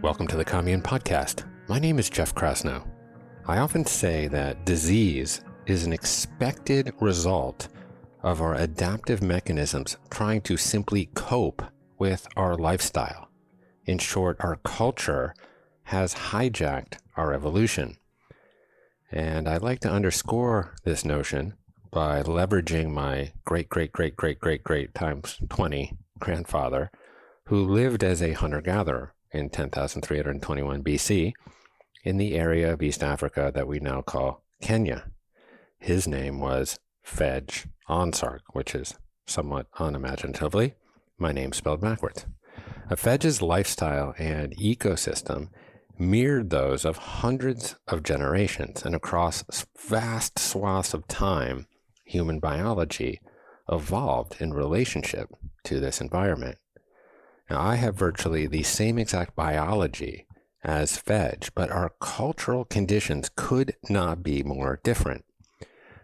Welcome to the Commune Podcast. My name is Jeff Krasno. I often say that disease is an expected result of our adaptive mechanisms trying to simply cope with our lifestyle. In short, our culture has hijacked our evolution. And I like to underscore this notion by leveraging my great, great, great, great, great, great times 20 grandfather who lived as a hunter gatherer in 10,321 BC in the area of East Africa that we now call Kenya. His name was Fedge Onsark, which is somewhat unimaginatively my name spelled backwards. A Fedge's lifestyle and ecosystem mirrored those of hundreds of generations, and across vast swaths of time, human biology evolved in relationship to this environment. Now, I have virtually the same exact biology as Fedge, but our cultural conditions could not be more different.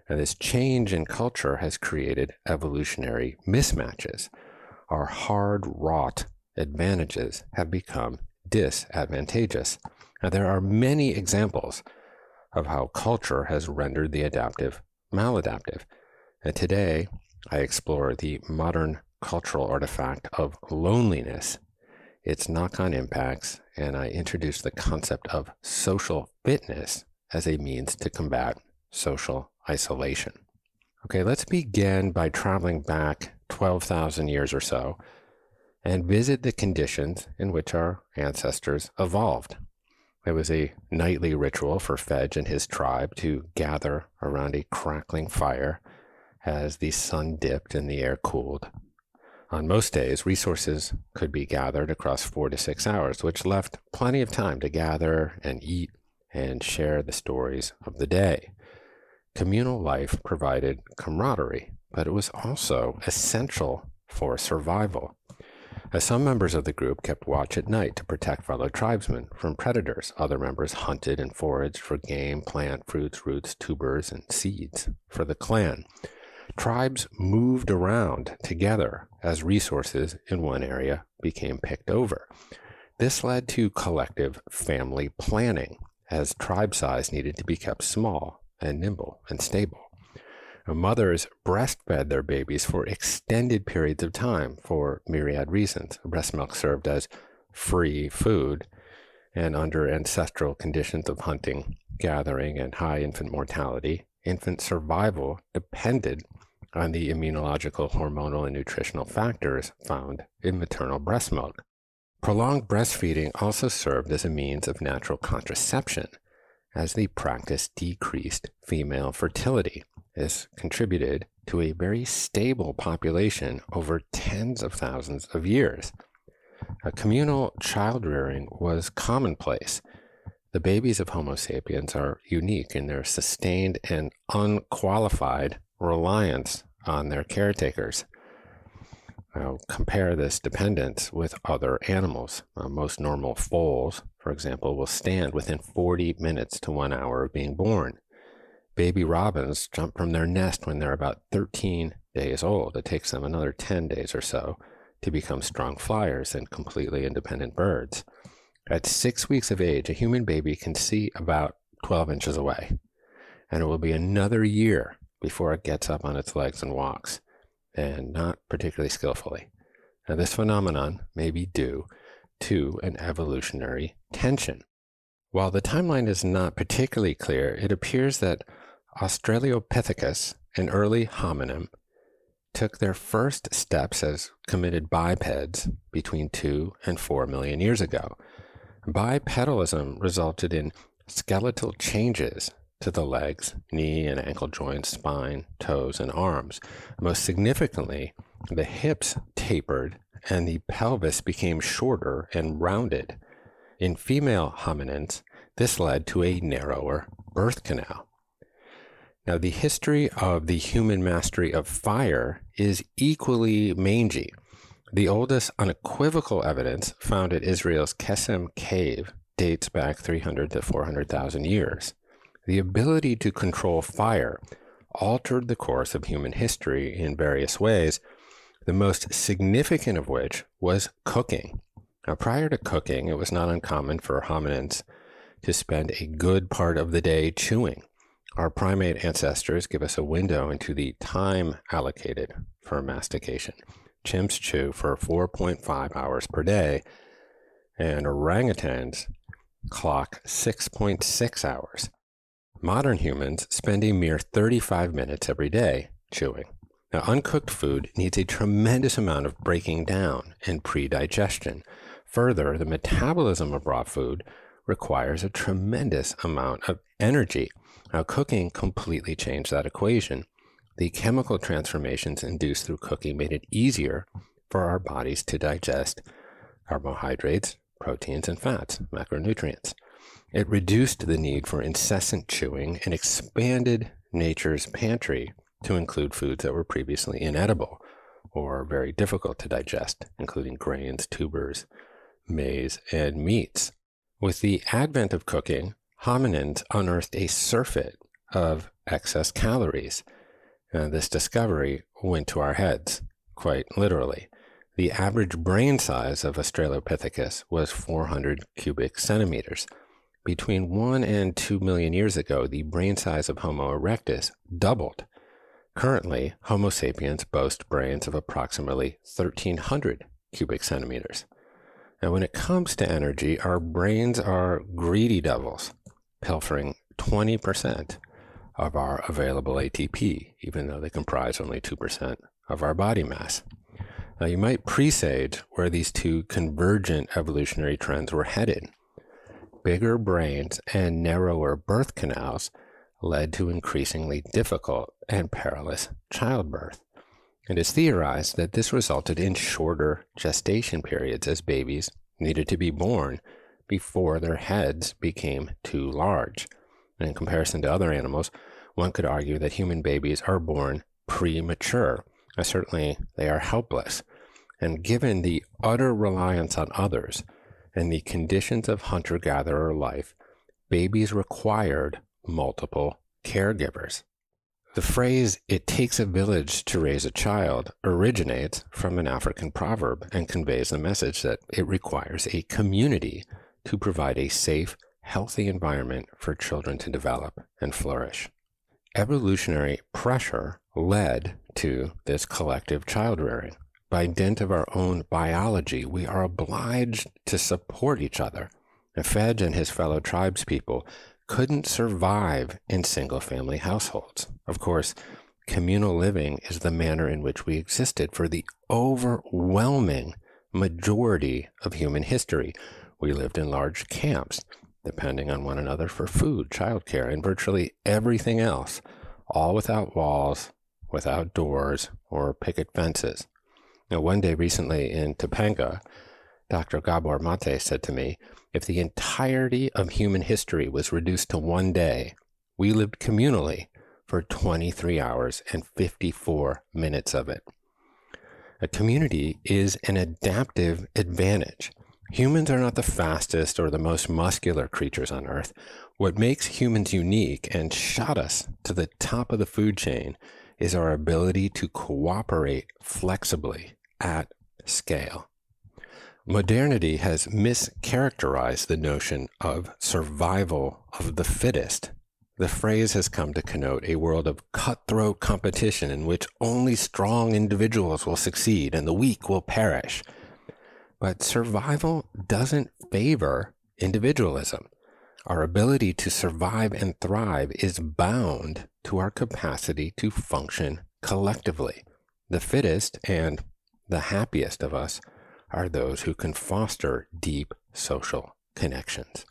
Now, this change in culture has created evolutionary mismatches. Our hard wrought advantages have become disadvantageous. Now, there are many examples of how culture has rendered the adaptive maladaptive. And today, I explore the modern cultural artifact of loneliness, its knock on impacts, and I introduce the concept of social fitness as a means to combat social isolation. Okay, let's begin by traveling back 12,000 years or so and visit the conditions in which our ancestors evolved. It was a nightly ritual for Fedge and his tribe to gather around a crackling fire as the sun dipped and the air cooled. On most days, resources could be gathered across four to six hours, which left plenty of time to gather and eat and share the stories of the day. Communal life provided camaraderie, but it was also essential for survival. As some members of the group kept watch at night to protect fellow tribesmen from predators, other members hunted and foraged for game, plant, fruits, roots, tubers, and seeds for the clan. Tribes moved around together as resources in one area became picked over. This led to collective family planning, as tribe size needed to be kept small and nimble and stable. Mothers breastfed their babies for extended periods of time for myriad reasons. Breast milk served as free food, and under ancestral conditions of hunting, gathering, and high infant mortality, infant survival depended on the immunological, hormonal, and nutritional factors found in maternal breast milk. Prolonged breastfeeding also served as a means of natural contraception, as the practice decreased female fertility. This contributed to a very stable population over tens of thousands of years. A communal child rearing was commonplace. The babies of Homo sapiens are unique in their sustained and unqualified reliance on their caretakers. Now, compare this dependence with other animals. Uh, most normal foals, for example, will stand within 40 minutes to one hour of being born. Baby robins jump from their nest when they're about 13 days old. It takes them another 10 days or so to become strong flyers and completely independent birds. At six weeks of age, a human baby can see about 12 inches away, and it will be another year before it gets up on its legs and walks, and not particularly skillfully. Now, this phenomenon may be due to an evolutionary tension. While the timeline is not particularly clear, it appears that Australopithecus, an early hominin, took their first steps as committed bipeds between 2 and 4 million years ago. Bipedalism resulted in skeletal changes to the legs, knee and ankle joints, spine, toes, and arms. Most significantly, the hips tapered and the pelvis became shorter and rounded. In female hominins, this led to a narrower birth canal. Now, the history of the human mastery of fire is equally mangy. The oldest unequivocal evidence found at Israel's Kesem cave dates back 300 to 400,000 years. The ability to control fire altered the course of human history in various ways, the most significant of which was cooking. Now, prior to cooking, it was not uncommon for hominins to spend a good part of the day chewing. Our primate ancestors give us a window into the time allocated for mastication. Chimps chew for 4.5 hours per day, and orangutans clock 6.6 hours. Modern humans spend a mere 35 minutes every day chewing. Now, uncooked food needs a tremendous amount of breaking down and pre-digestion. Further, the metabolism of raw food requires a tremendous amount of energy. Now, cooking completely changed that equation. The chemical transformations induced through cooking made it easier for our bodies to digest carbohydrates, proteins, and fats, macronutrients. It reduced the need for incessant chewing and expanded nature's pantry to include foods that were previously inedible or very difficult to digest, including grains, tubers, maize, and meats. With the advent of cooking, hominins unearthed a surfeit of excess calories. Uh, this discovery went to our heads, quite literally. The average brain size of Australopithecus was 400 cubic centimeters. Between 1 and 2 million years ago, the brain size of Homo erectus doubled. Currently, Homo sapiens boast brains of approximately 1300 cubic centimeters. Now, when it comes to energy, our brains are greedy devils, pilfering 20% of our available ATP, even though they comprise only 2% of our body mass. Now, you might presage where these two convergent evolutionary trends were headed. Bigger brains and narrower birth canals led to increasingly difficult and perilous childbirth. And It is theorized that this resulted in shorter gestation periods as babies needed to be born before their heads became too large. And in comparison to other animals, one could argue that human babies are born premature uh, certainly they are helpless. And given the utter reliance on others and the conditions of hunter gatherer life, babies required multiple caregivers. The phrase, it takes a village to raise a child, originates from an African proverb and conveys the message that it requires a community to provide a safe, healthy environment for children to develop and flourish. Evolutionary pressure led to this collective child rearing. By dint of our own biology, we are obliged to support each other. Fedge and his fellow tribespeople couldn't survive in single family households. Of course, communal living is the manner in which we existed for the overwhelming majority of human history. We lived in large camps, depending on one another for food, childcare, and virtually everything else, all without walls, without doors or picket fences. Now, one day recently in Topanga, Dr. Gabor Mate said to me, if the entirety of human history was reduced to one day, we lived communally for 23 hours and 54 minutes of it. A community is an adaptive advantage. Humans are not the fastest or the most muscular creatures on earth. What makes humans unique and shot us to the top of the food chain is our ability to cooperate flexibly at scale. Modernity has mischaracterized the notion of survival of the fittest. The phrase has come to connote a world of cutthroat competition in which only strong individuals will succeed and the weak will perish. But survival doesn't favor individualism. Our ability to survive and thrive is bound to our capacity to function collectively. The fittest and the happiest of us are those who can foster deep social connections.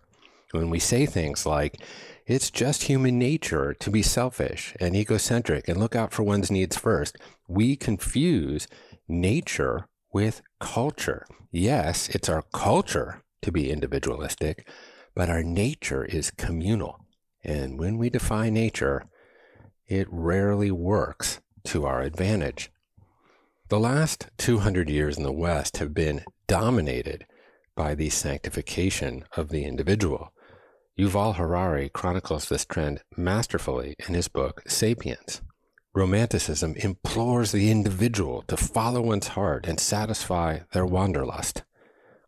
When we say things like, it's just human nature to be selfish and egocentric and look out for one's needs first, we confuse nature with culture. Yes, it's our culture to be individualistic, but our nature is communal. And when we defy nature, it rarely works to our advantage. The last 200 years in the West have been dominated by the sanctification of the individual. Yuval Harari chronicles this trend masterfully in his book Sapiens. Romanticism implores the individual to follow one's heart and satisfy their wanderlust.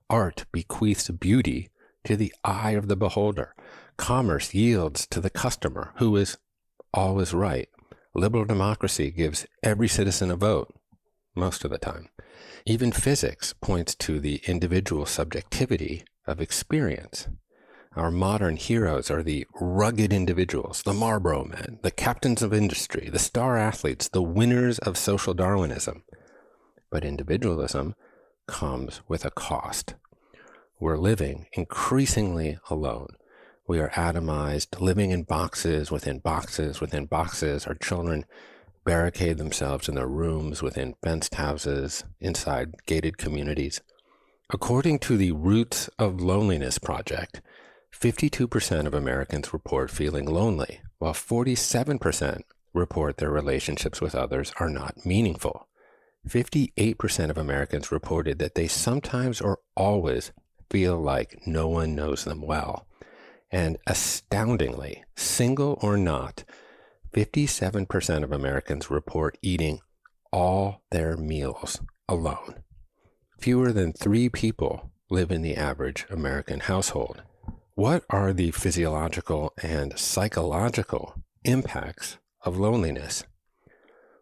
Art bequeaths beauty to the eye of the beholder. Commerce yields to the customer, who is always right. Liberal democracy gives every citizen a vote, most of the time. Even physics points to the individual subjectivity of experience. Our modern heroes are the rugged individuals, the Marlboro men, the captains of industry, the star athletes, the winners of social Darwinism. But individualism comes with a cost. We're living increasingly alone. We are atomized, living in boxes within boxes within boxes. Our children barricade themselves in their rooms within fenced houses, inside gated communities. According to the Roots of Loneliness Project, 52% of Americans report feeling lonely, while 47% report their relationships with others are not meaningful. 58% of Americans reported that they sometimes or always feel like no one knows them well. And astoundingly, single or not, 57% of Americans report eating all their meals alone. Fewer than three people live in the average American household. What are the physiological and psychological impacts of loneliness?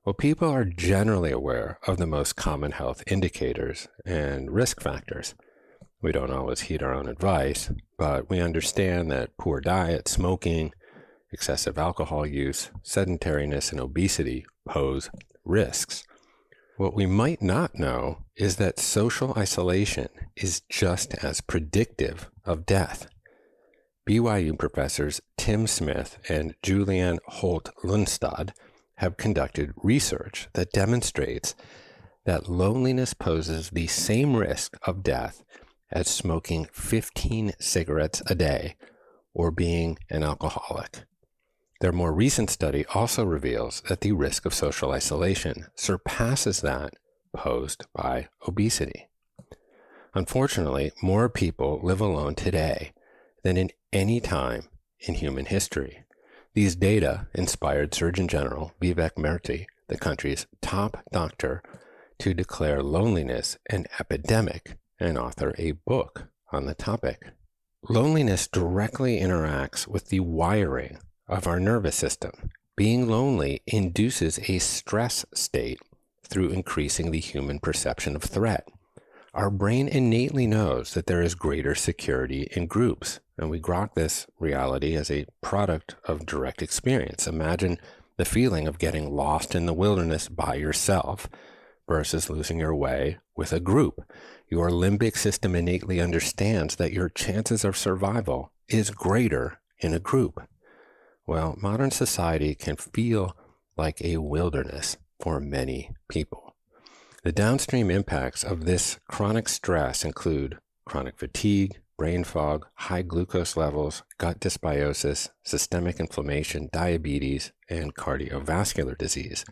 Well, people are generally aware of the most common health indicators and risk factors. We don't always heed our own advice, but we understand that poor diet, smoking, excessive alcohol use, sedentariness, and obesity pose risks. What we might not know is that social isolation is just as predictive of death. BYU professors Tim Smith and Julianne Holt Lunstad have conducted research that demonstrates that loneliness poses the same risk of death as smoking 15 cigarettes a day or being an alcoholic. Their more recent study also reveals that the risk of social isolation surpasses that posed by obesity. Unfortunately, more people live alone today than in any time in human history. These data inspired Surgeon General Vivek Murthy, the country's top doctor, to declare loneliness an epidemic and author a book on the topic. Loneliness directly interacts with the wiring of our nervous system. Being lonely induces a stress state through increasing the human perception of threat. Our brain innately knows that there is greater security in groups, and we grok this reality as a product of direct experience. Imagine the feeling of getting lost in the wilderness by yourself versus losing your way with a group. Your limbic system innately understands that your chances of survival is greater in a group. Well, modern society can feel like a wilderness for many people. The downstream impacts of this chronic stress include chronic fatigue, brain fog, high glucose levels, gut dysbiosis, systemic inflammation, diabetes, and cardiovascular disease.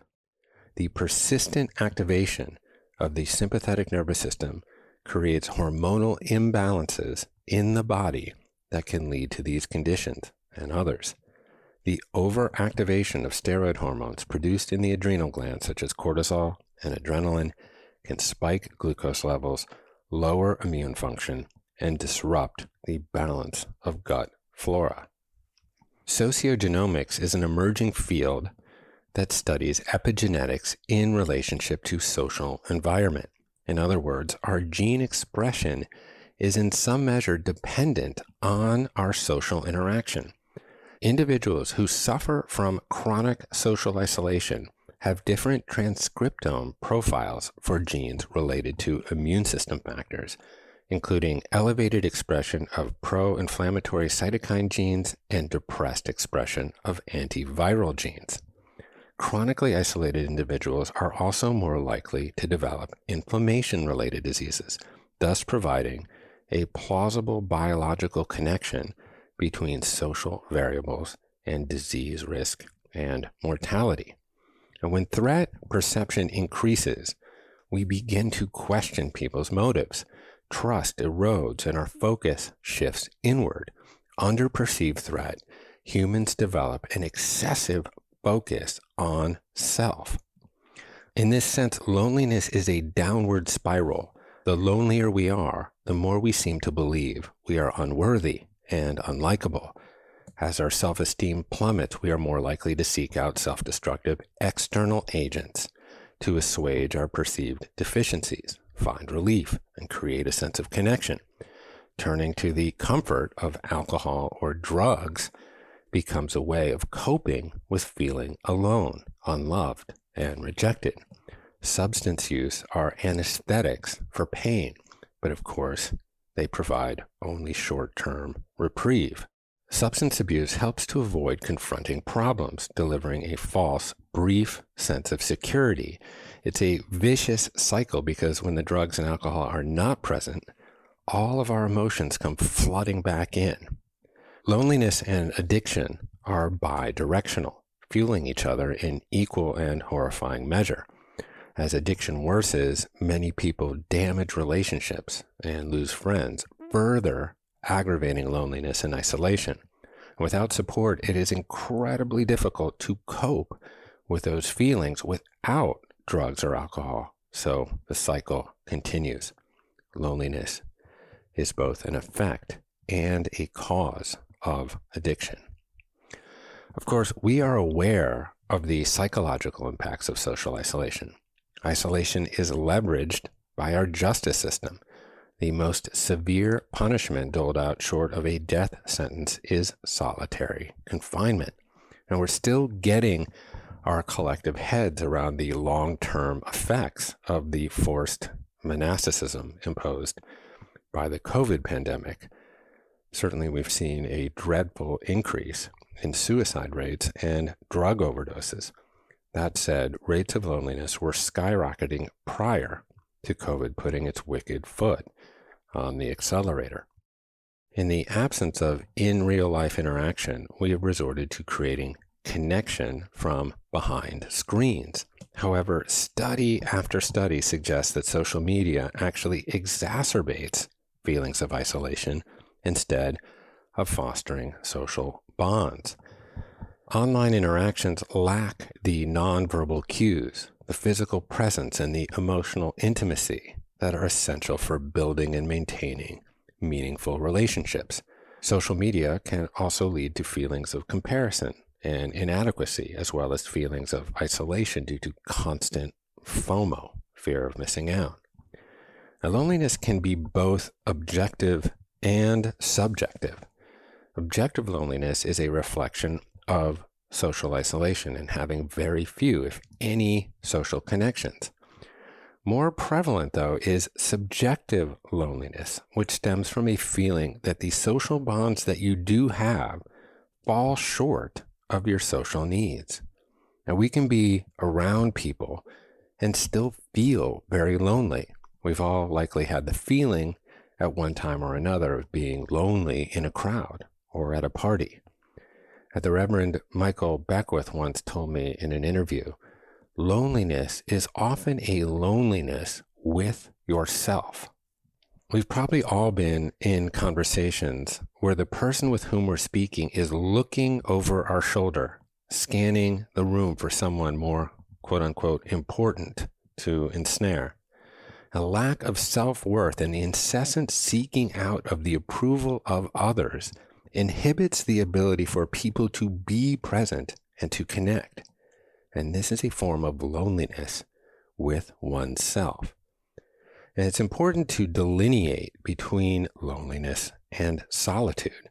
The persistent activation of the sympathetic nervous system creates hormonal imbalances in the body that can lead to these conditions and others. The overactivation of steroid hormones produced in the adrenal glands, such as cortisol and adrenaline, can spike glucose levels, lower immune function, and disrupt the balance of gut flora. Sociogenomics is an emerging field that studies epigenetics in relationship to social environment. In other words, our gene expression is in some measure dependent on our social interaction. Individuals who suffer from chronic social isolation have different transcriptome profiles for genes related to immune system factors, including elevated expression of pro inflammatory cytokine genes and depressed expression of antiviral genes. Chronically isolated individuals are also more likely to develop inflammation related diseases, thus providing a plausible biological connection between social variables and disease risk and mortality. And when threat perception increases, we begin to question people's motives. Trust erodes and our focus shifts inward. Under perceived threat, humans develop an excessive focus on self. In this sense, loneliness is a downward spiral. The lonelier we are, the more we seem to believe we are unworthy and unlikable. As our self esteem plummets, we are more likely to seek out self destructive external agents to assuage our perceived deficiencies, find relief, and create a sense of connection. Turning to the comfort of alcohol or drugs becomes a way of coping with feeling alone, unloved, and rejected. Substance use are anesthetics for pain, but of course, they provide only short term reprieve. Substance abuse helps to avoid confronting problems, delivering a false, brief sense of security. It's a vicious cycle because when the drugs and alcohol are not present, all of our emotions come flooding back in. Loneliness and addiction are bi directional, fueling each other in equal and horrifying measure. As addiction worsens, many people damage relationships and lose friends, further aggravating loneliness and isolation. Without support, it is incredibly difficult to cope with those feelings without drugs or alcohol. So the cycle continues. Loneliness is both an effect and a cause of addiction. Of course, we are aware of the psychological impacts of social isolation. Isolation is leveraged by our justice system. The most severe punishment doled out short of a death sentence is solitary confinement. And we're still getting our collective heads around the long term effects of the forced monasticism imposed by the COVID pandemic. Certainly, we've seen a dreadful increase in suicide rates and drug overdoses. That said, rates of loneliness were skyrocketing prior to COVID putting its wicked foot on the accelerator. In the absence of in real life interaction, we have resorted to creating connection from behind screens. However, study after study suggests that social media actually exacerbates feelings of isolation instead of fostering social bonds. Online interactions lack the nonverbal cues, the physical presence, and the emotional intimacy that are essential for building and maintaining meaningful relationships. Social media can also lead to feelings of comparison and inadequacy, as well as feelings of isolation due to constant FOMO, fear of missing out. Now, loneliness can be both objective and subjective. Objective loneliness is a reflection of social isolation and having very few, if any, social connections. More prevalent, though, is subjective loneliness, which stems from a feeling that the social bonds that you do have fall short of your social needs. Now, we can be around people and still feel very lonely. We've all likely had the feeling at one time or another of being lonely in a crowd or at a party. Uh, the Reverend Michael Beckwith once told me in an interview loneliness is often a loneliness with yourself. We've probably all been in conversations where the person with whom we're speaking is looking over our shoulder, scanning the room for someone more quote unquote important to ensnare. A lack of self worth and the incessant seeking out of the approval of others inhibits the ability for people to be present and to connect. And this is a form of loneliness with oneself. And it's important to delineate between loneliness and solitude.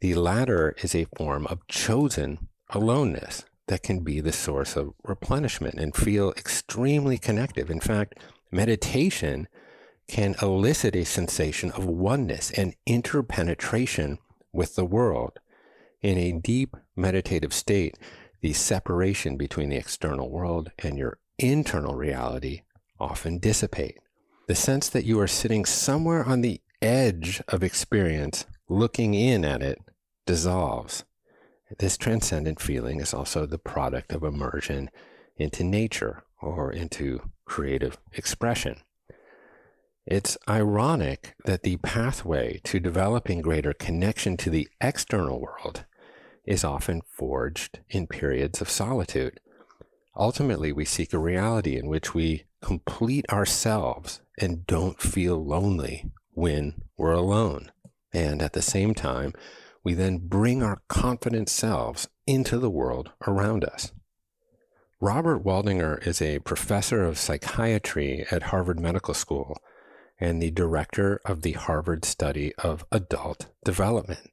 The latter is a form of chosen aloneness that can be the source of replenishment and feel extremely connective. In fact, meditation can elicit a sensation of oneness and interpenetration with the world. In a deep meditative state, the separation between the external world and your internal reality often dissipate. The sense that you are sitting somewhere on the edge of experience, looking in at it, dissolves. This transcendent feeling is also the product of immersion into nature or into creative expression. It's ironic that the pathway to developing greater connection to the external world is often forged in periods of solitude. Ultimately, we seek a reality in which we complete ourselves and don't feel lonely when we're alone. And at the same time, we then bring our confident selves into the world around us. Robert Waldinger is a professor of psychiatry at Harvard Medical School and the director of the Harvard Study of Adult Development,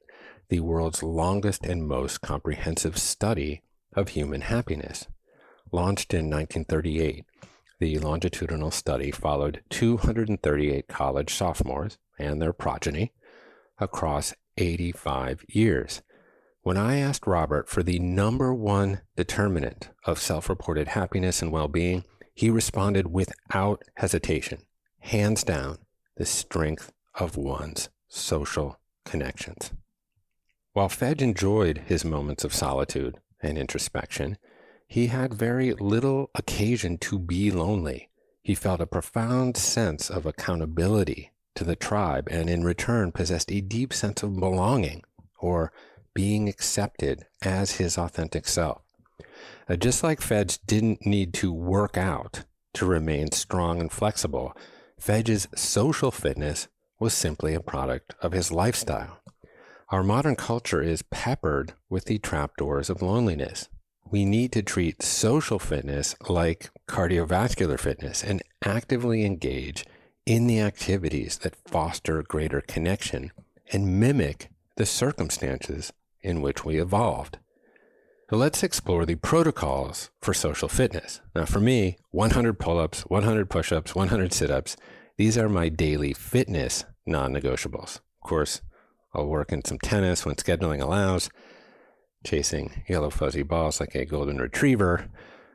the world's longest and most comprehensive study of human happiness. Launched in 1938, the longitudinal study followed 238 college sophomores and their progeny across 85 years. When I asked Robert for the number one determinant of self reported happiness and well being, he responded without hesitation, hands down, the strength of one's social connections. While Fedge enjoyed his moments of solitude and introspection, he had very little occasion to be lonely. He felt a profound sense of accountability to the tribe and in return possessed a deep sense of belonging or being accepted as his authentic self. Uh, just like Fedge didn't need to work out to remain strong and flexible, Fedge's social fitness was simply a product of his lifestyle. Our modern culture is peppered with the trapdoors of loneliness. We need to treat social fitness like cardiovascular fitness and actively engage in the activities that foster greater connection and mimic the circumstances in which we evolved. So let's explore the protocols for social fitness. Now, for me, 100 pull ups, 100 push ups, 100 sit ups, these are my daily fitness non negotiables. Of course, I'll work in some tennis when scheduling allows. Chasing yellow fuzzy balls like a golden retriever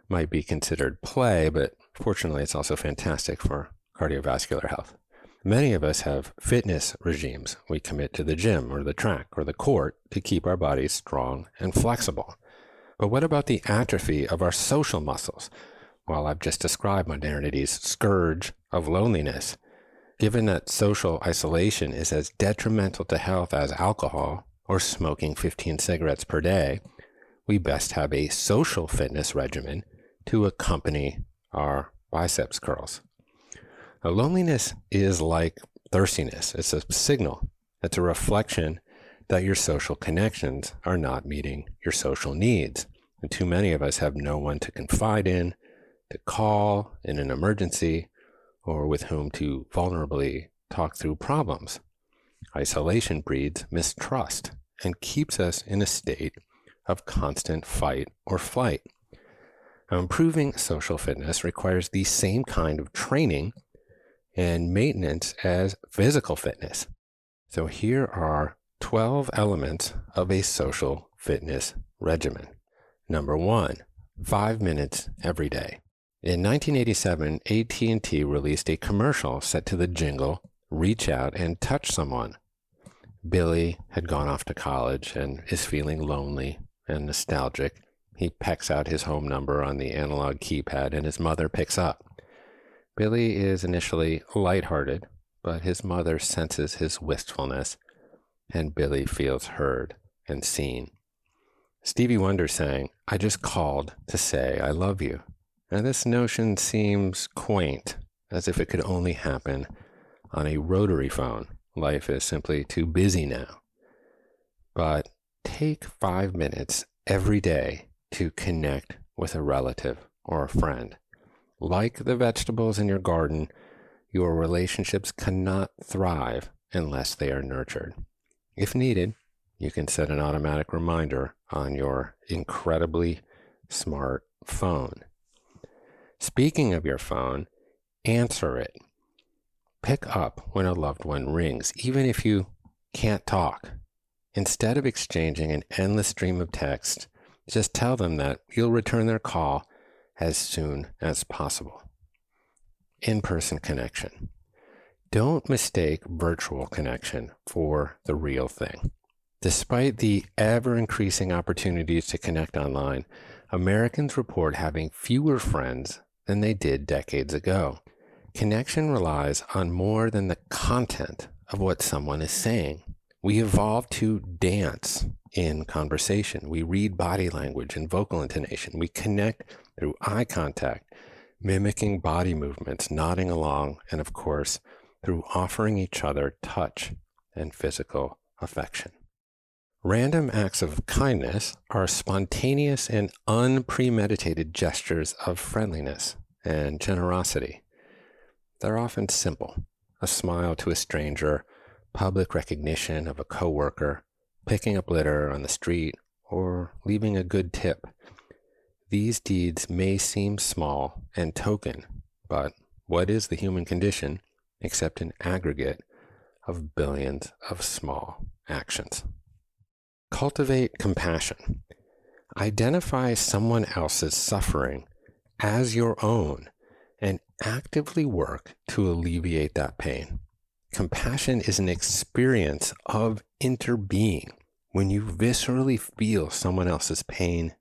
might be considered play, but fortunately, it's also fantastic for cardiovascular health. Many of us have fitness regimes. We commit to the gym or the track or the court to keep our bodies strong and flexible. But what about the atrophy of our social muscles? Well, I've just described modernity's scourge of loneliness. Given that social isolation is as detrimental to health as alcohol or smoking 15 cigarettes per day, we best have a social fitness regimen to accompany our biceps curls. Now, loneliness is like thirstiness. It's a signal. It's a reflection that your social connections are not meeting your social needs. And too many of us have no one to confide in, to call in an emergency, or with whom to vulnerably talk through problems. Isolation breeds mistrust and keeps us in a state of constant fight or flight. Improving social fitness requires the same kind of training and maintenance as physical fitness. So here are 12 elements of a social fitness regimen. Number 1, 5 minutes every day. In 1987, AT&T released a commercial set to the jingle Reach out and touch someone. Billy had gone off to college and is feeling lonely and nostalgic. He pecks out his home number on the analog keypad and his mother picks up. Billy is initially lighthearted, but his mother senses his wistfulness, and Billy feels heard and seen. Stevie Wonder sang, I just called to say I love you. Now, this notion seems quaint, as if it could only happen on a rotary phone. Life is simply too busy now. But take five minutes every day to connect with a relative or a friend. Like the vegetables in your garden, your relationships cannot thrive unless they are nurtured. If needed, you can set an automatic reminder on your incredibly smart phone. Speaking of your phone, answer it. Pick up when a loved one rings, even if you can't talk. Instead of exchanging an endless stream of text, just tell them that you'll return their call as soon as possible. In person connection. Don't mistake virtual connection for the real thing. Despite the ever increasing opportunities to connect online, Americans report having fewer friends than they did decades ago. Connection relies on more than the content of what someone is saying. We evolved to dance in conversation. We read body language and vocal intonation. We connect through eye contact, mimicking body movements, nodding along, and of course, through offering each other touch and physical affection. Random acts of kindness are spontaneous and unpremeditated gestures of friendliness and generosity. They're often simple a smile to a stranger, public recognition of a coworker, picking up litter on the street, or leaving a good tip. These deeds may seem small and token, but what is the human condition except an aggregate of billions of small actions? Cultivate compassion. Identify someone else's suffering as your own and actively work to alleviate that pain. Compassion is an experience of interbeing. When you viscerally feel someone else's pain,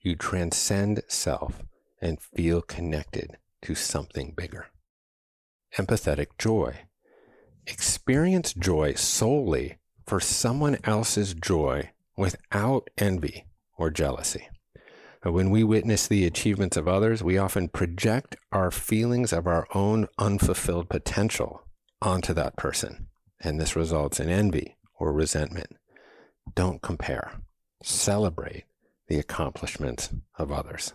you transcend self and feel connected to something bigger. Empathetic joy. Experience joy solely for someone else's joy without envy or jealousy. When we witness the achievements of others, we often project our feelings of our own unfulfilled potential onto that person. And this results in envy or resentment. Don't compare. Celebrate the accomplishments of others.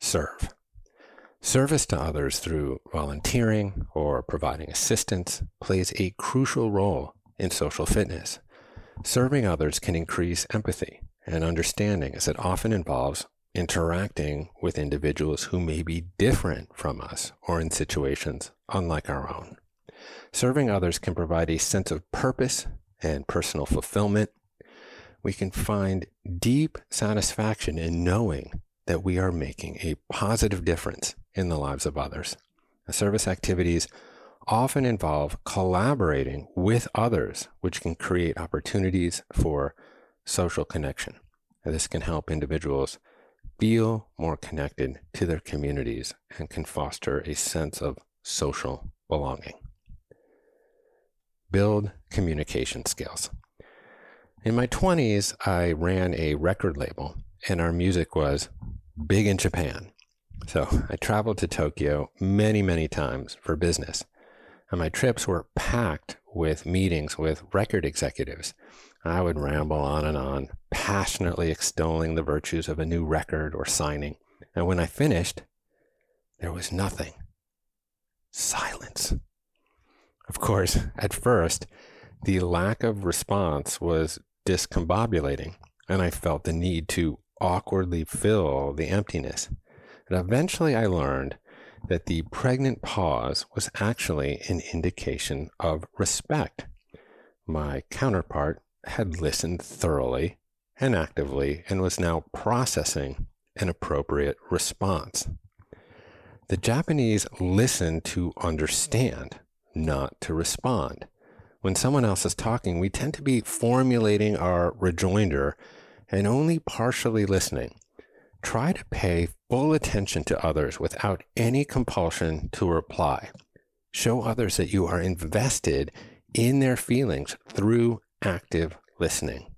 Serve. Service to others through volunteering or providing assistance plays a crucial role in social fitness. Serving others can increase empathy and understanding as it often involves interacting with individuals who may be different from us or in situations unlike our own. Serving others can provide a sense of purpose and personal fulfillment. We can find deep satisfaction in knowing that we are making a positive difference in the lives of others. Service activities often involve collaborating with others, which can create opportunities for social connection. And this can help individuals feel more connected to their communities and can foster a sense of social belonging. Build communication skills. In my 20s, I ran a record label, and our music was big in Japan. So I traveled to Tokyo many, many times for business. And my trips were packed with meetings with record executives. I would ramble on and on, passionately extolling the virtues of a new record or signing. And when I finished, there was nothing. Silence. Of course, at first, the lack of response was discombobulating, and I felt the need to awkwardly fill the emptiness. And eventually I learned that the pregnant pause was actually an indication of respect. My counterpart had listened thoroughly and actively and was now processing an appropriate response. The Japanese listen to understand, not to respond. When someone else is talking, we tend to be formulating our rejoinder and only partially listening. Try to pay full attention to others without any compulsion to reply. Show others that you are invested in their feelings through active listening.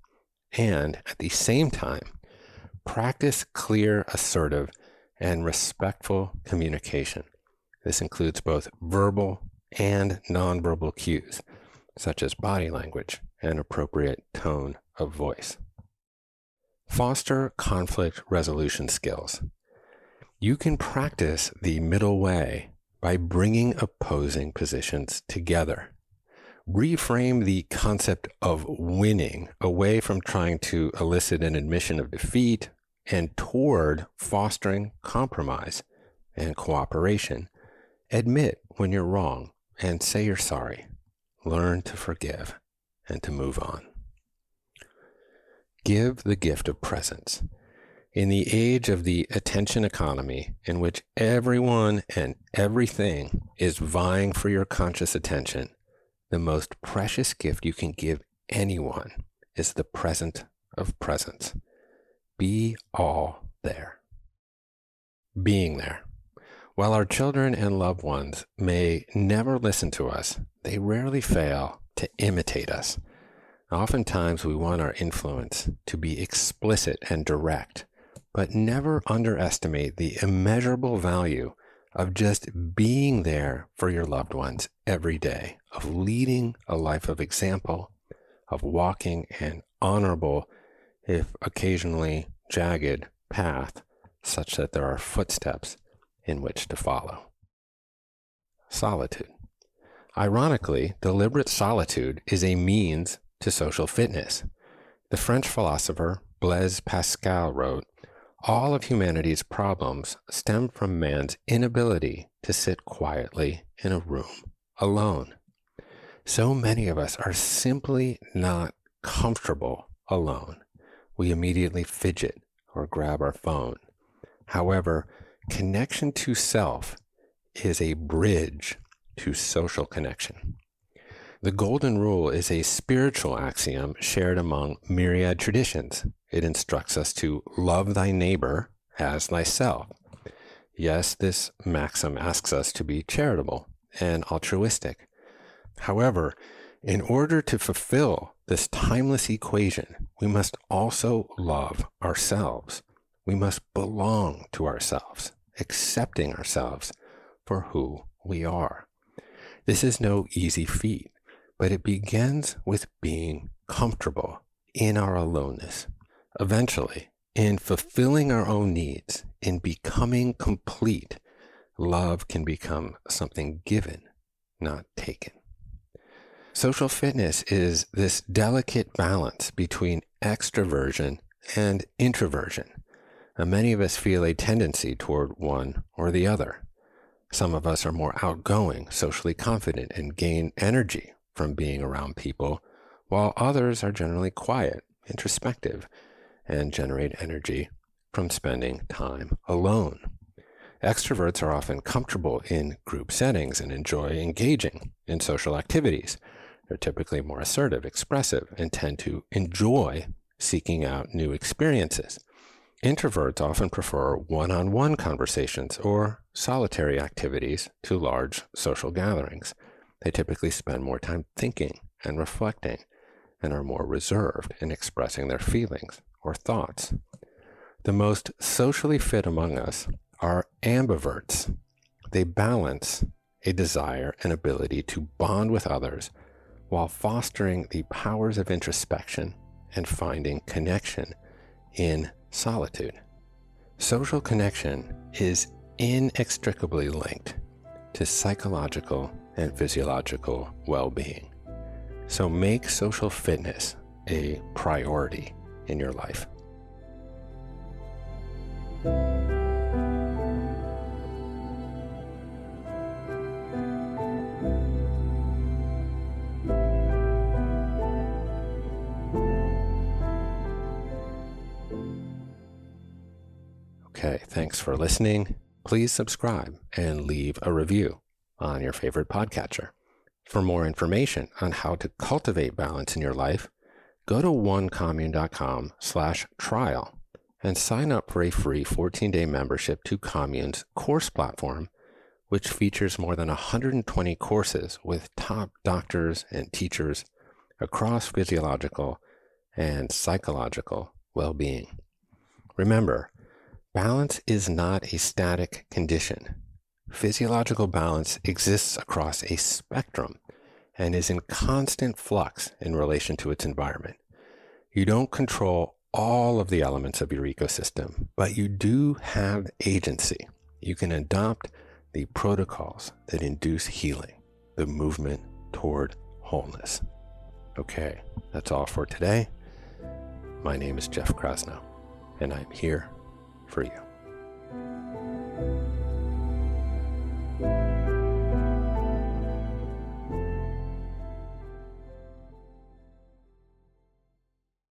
And at the same time, practice clear, assertive, and respectful communication. This includes both verbal and nonverbal cues, such as body language and appropriate tone of voice. Foster conflict resolution skills. You can practice the middle way by bringing opposing positions together. Reframe the concept of winning away from trying to elicit an admission of defeat and toward fostering compromise and cooperation. Admit when you're wrong and say you're sorry. Learn to forgive and to move on. Give the gift of presence. In the age of the attention economy, in which everyone and everything is vying for your conscious attention, the most precious gift you can give anyone is the present of presence. Be all there. Being there. While our children and loved ones may never listen to us, they rarely fail to imitate us. Oftentimes, we want our influence to be explicit and direct, but never underestimate the immeasurable value of just being there for your loved ones every day, of leading a life of example, of walking an honorable, if occasionally jagged, path such that there are footsteps in which to follow. Solitude. Ironically, deliberate solitude is a means to social fitness. The French philosopher Blaise Pascal wrote, All of humanity's problems stem from man's inability to sit quietly in a room alone. So many of us are simply not comfortable alone. We immediately fidget or grab our phone. However, connection to self is a bridge to social connection. The Golden Rule is a spiritual axiom shared among myriad traditions. It instructs us to love thy neighbor as thyself. Yes, this maxim asks us to be charitable and altruistic. However, in order to fulfill this timeless equation, we must also love ourselves. We must belong to ourselves, accepting ourselves for who we are. This is no easy feat, but it begins with being comfortable in our aloneness. Eventually, in fulfilling our own needs, in becoming complete, love can become something given, not taken. Social fitness is this delicate balance between extroversion and introversion. Many of us feel a tendency toward one or the other. Some of us are more outgoing, socially confident, and gain energy from being around people, while others are generally quiet, introspective, and generate energy from spending time alone. Extroverts are often comfortable in group settings and enjoy engaging in social activities. They're typically more assertive, expressive, and tend to enjoy seeking out new experiences. Introverts often prefer one on one conversations or solitary activities to large social gatherings. They typically spend more time thinking and reflecting and are more reserved in expressing their feelings or thoughts. The most socially fit among us are ambiverts. They balance a desire and ability to bond with others while fostering the powers of introspection and finding connection in solitude. Social connection is inextricably linked to psychological and physiological well being. So make social fitness a priority in your life. Okay, thanks for listening. Please subscribe and leave a review on your favorite podcatcher. For more information on how to cultivate balance in your life, go to onecommune.com slash trial and sign up for a free 14-day membership to Commune's course platform, which features more than 120 courses with top doctors and teachers across physiological and psychological well-being. Remember, Balance is not a static condition. Physiological balance exists across a spectrum and is in constant flux in relation to its environment. You don't control all of the elements of your ecosystem, but you do have agency. You can adopt the protocols that induce healing, the movement toward wholeness. Okay, that's all for today. My name is Jeff Krasno, and I'm here for you.